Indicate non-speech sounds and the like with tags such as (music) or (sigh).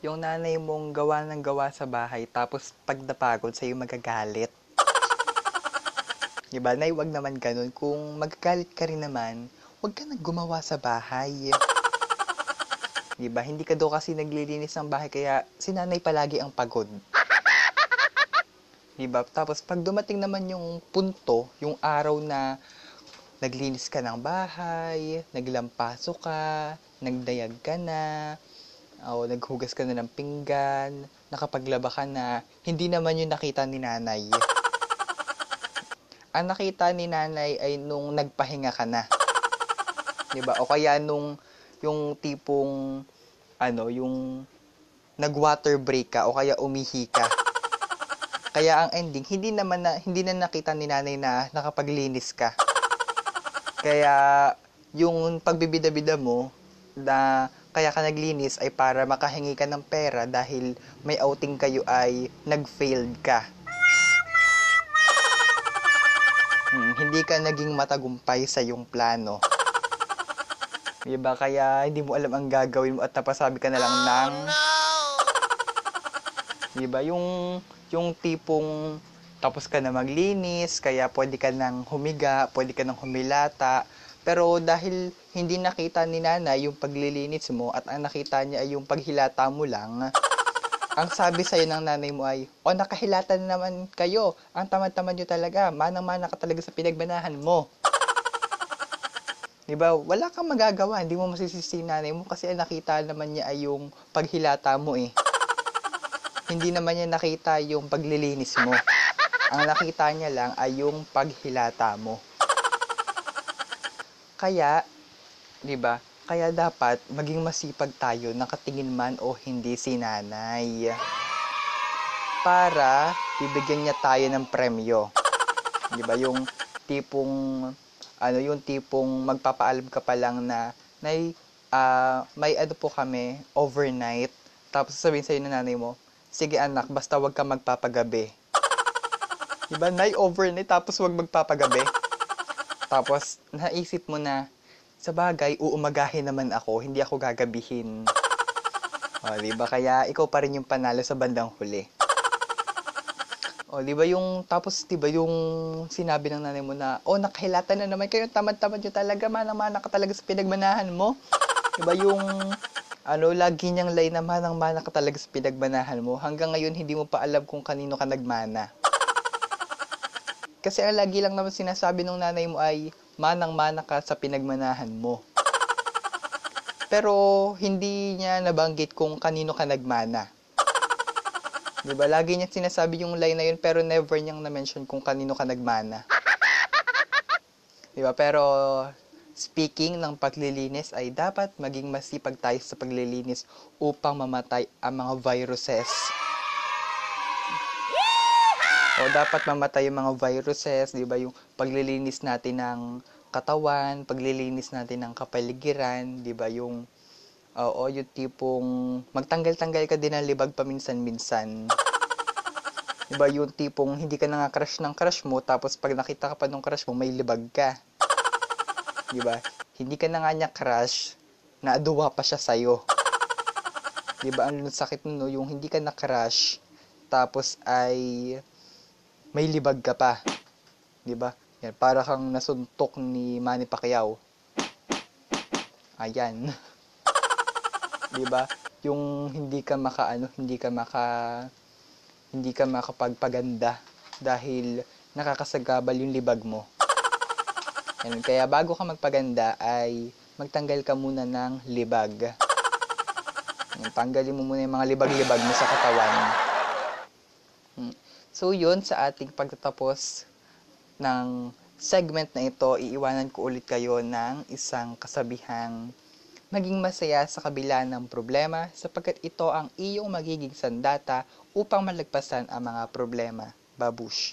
Yung nanay mong gawa ng gawa sa bahay, tapos pag napagod sa'yo magagalit. Diba? Nay, wag naman ganun. Kung magagalit ka rin naman, wag ka nang gumawa sa bahay. Diba? Hindi ka daw kasi naglilinis ng bahay, kaya si nanay palagi ang pagod. Diba? Tapos pag dumating naman yung punto, yung araw na naglinis ka ng bahay, naglampaso ka, nagdayag ka na, o naghugas ka na ng pinggan, nakapaglaba ka na, hindi naman yung nakita ni nanay. Ang nakita ni nanay ay nung nagpahinga ka na. 'Di ba? O kaya nung yung tipong ano, yung nag-water break ka o kaya umihi ka. Kaya ang ending, hindi naman na, hindi na nakita ni nanay na nakapaglinis ka. Kaya yung pagbibida-bida mo na kaya ka naglinis ay para makahingi ka ng pera dahil may outing kayo ay nag-failed ka. Hmm, hindi ka naging matagumpay sa yung plano. Diba? Kaya hindi mo alam ang gagawin mo at napasabi ka na lang ng... Diba? Yung, yung tipong tapos ka na maglinis, kaya pwede ka nang humiga, pwede ka nang humilata. Pero dahil hindi nakita ni nanay yung paglilinis mo at ang nakita niya ay yung paghilata mo lang, ang sabi sa'yo ng nanay mo ay, o nakahilata na naman kayo, ang tamad-tamad nyo talaga, manang-mana ka talaga sa pinagbanahan mo. Diba? Wala kang magagawa, hindi mo masisisi nanay mo kasi ang nakita naman niya ay yung paghilata mo eh. Hindi naman niya nakita yung paglilinis mo. Ang nakita niya lang ay yung paghilata mo. Kaya, 'di ba? Kaya dapat maging masipag tayo nakatingin man o hindi si nanay. Para bibigyan niya tayo ng premyo. 'Di ba? Yung tipong ano, yung tipong magpapaalam ka pa lang na nay ah, may ano po kami overnight. Tapos sasabihin sa'yo ng nanay mo, sige anak, basta wag ka magpapagabi. Diba? Nay overnight tapos wag magpapagabi. Tapos naisip mo na sa bagay uumagahin naman ako, hindi ako gagabihin. O, diba? Kaya ikaw pa rin yung panalo sa bandang huli. O, di ba yung, tapos, di ba yung sinabi ng nanay mo na, oh, nakahilata na naman kayo, tamad-tamad nyo talaga, manang-mana ka talaga sa pinagmanahan mo. Di ba yung, ano, lagi niyang line na manang-mana ka talaga sa pinagmanahan mo. Hanggang ngayon, hindi mo pa alam kung kanino ka nagmana. Kasi ang lagi lang naman sinasabi ng nanay mo ay manang-mana ka sa pinagmanahan mo. Pero hindi niya nabanggit kung kanino ka nagmana. 'Di ba? Lagi niya sinasabi yung line na yun pero never niyang na-mention kung kanino ka nagmana. 'Di ba? Pero speaking ng paglilinis ay dapat maging masipag tayo sa paglilinis upang mamatay ang mga viruses o dapat mamatay yung mga viruses, di ba? Yung paglilinis natin ng katawan, paglilinis natin ng kapaligiran, di ba? Yung, oo, yung tipong magtanggal-tanggal ka din ng libag paminsan-minsan. Di ba? Yung tipong hindi ka na nga crush ng crush mo, tapos pag nakita ka pa ng crush mo, may libag ka. Di ba? Hindi ka na nga niya crush, naaduwa pa siya sa'yo. Di ba? Ang sakit no, yung hindi ka na crush, tapos ay may libag ka pa. 'Di ba? Yan, para kang nasuntok ni Manny Pacquiao. Ayan. (laughs) 'Di ba? Yung hindi ka makaano, hindi ka maka hindi ka makapagpaganda dahil nakakasagabal yung libag mo. Yan, kaya bago ka magpaganda ay magtanggal ka muna ng libag. Yan, tanggalin mo muna yung mga libag-libag mo sa katawan. So yun sa ating pagtatapos ng segment na ito, iiwanan ko ulit kayo ng isang kasabihang maging masaya sa kabila ng problema sapagkat ito ang iyong magiging sandata upang malagpasan ang mga problema. Babush.